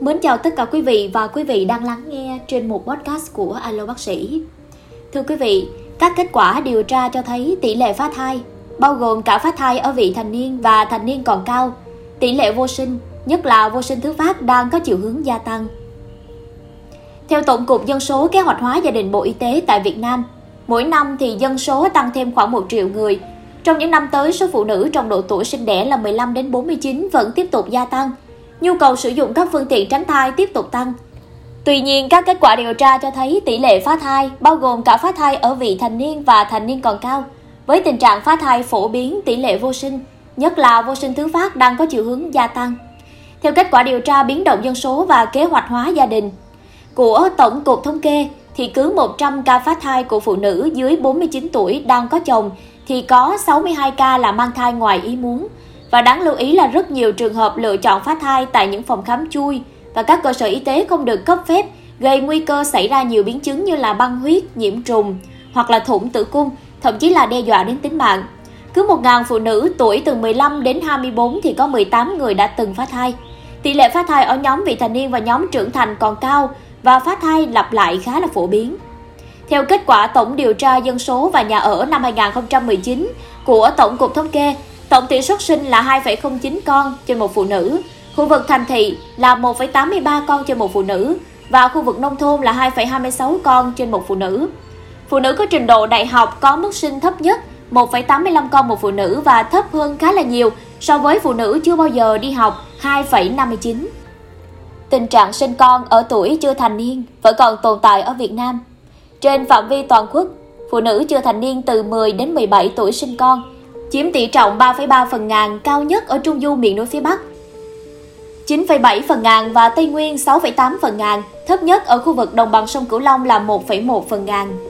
Mến chào tất cả quý vị và quý vị đang lắng nghe trên một podcast của Alo Bác sĩ. Thưa quý vị, các kết quả điều tra cho thấy tỷ lệ phá thai, bao gồm cả phá thai ở vị thành niên và thành niên còn cao, tỷ lệ vô sinh, nhất là vô sinh thứ phát đang có chiều hướng gia tăng. Theo Tổng cục Dân số Kế hoạch hóa Gia đình Bộ Y tế tại Việt Nam, mỗi năm thì dân số tăng thêm khoảng 1 triệu người. Trong những năm tới, số phụ nữ trong độ tuổi sinh đẻ là 15 đến 49 vẫn tiếp tục gia tăng – nhu cầu sử dụng các phương tiện tránh thai tiếp tục tăng. Tuy nhiên, các kết quả điều tra cho thấy tỷ lệ phá thai, bao gồm cả phá thai ở vị thành niên và thành niên còn cao, với tình trạng phá thai phổ biến tỷ lệ vô sinh, nhất là vô sinh thứ phát đang có chiều hướng gia tăng. Theo kết quả điều tra biến động dân số và kế hoạch hóa gia đình của Tổng cục Thống kê, thì cứ 100 ca phá thai của phụ nữ dưới 49 tuổi đang có chồng thì có 62 ca là mang thai ngoài ý muốn, và đáng lưu ý là rất nhiều trường hợp lựa chọn phá thai tại những phòng khám chui và các cơ sở y tế không được cấp phép gây nguy cơ xảy ra nhiều biến chứng như là băng huyết, nhiễm trùng hoặc là thủng tử cung, thậm chí là đe dọa đến tính mạng. Cứ 1.000 phụ nữ tuổi từ 15 đến 24 thì có 18 người đã từng phá thai. Tỷ lệ phá thai ở nhóm vị thành niên và nhóm trưởng thành còn cao và phá thai lặp lại khá là phổ biến. Theo kết quả tổng điều tra dân số và nhà ở năm 2019 của Tổng cục Thống kê, Tổng tỷ suất sinh là 2,09 con trên một phụ nữ, khu vực thành thị là 1,83 con trên một phụ nữ và khu vực nông thôn là 2,26 con trên một phụ nữ. Phụ nữ có trình độ đại học có mức sinh thấp nhất 1,85 con một phụ nữ và thấp hơn khá là nhiều so với phụ nữ chưa bao giờ đi học 2,59. Tình trạng sinh con ở tuổi chưa thành niên vẫn còn tồn tại ở Việt Nam. Trên phạm vi toàn quốc, phụ nữ chưa thành niên từ 10 đến 17 tuổi sinh con chiếm tỷ trọng 3,3 phần ngàn cao nhất ở Trung Du miền núi phía Bắc. 9,7 phần ngàn và Tây Nguyên 6,8 phần ngàn, thấp nhất ở khu vực đồng bằng sông Cửu Long là 1,1 phần ngàn.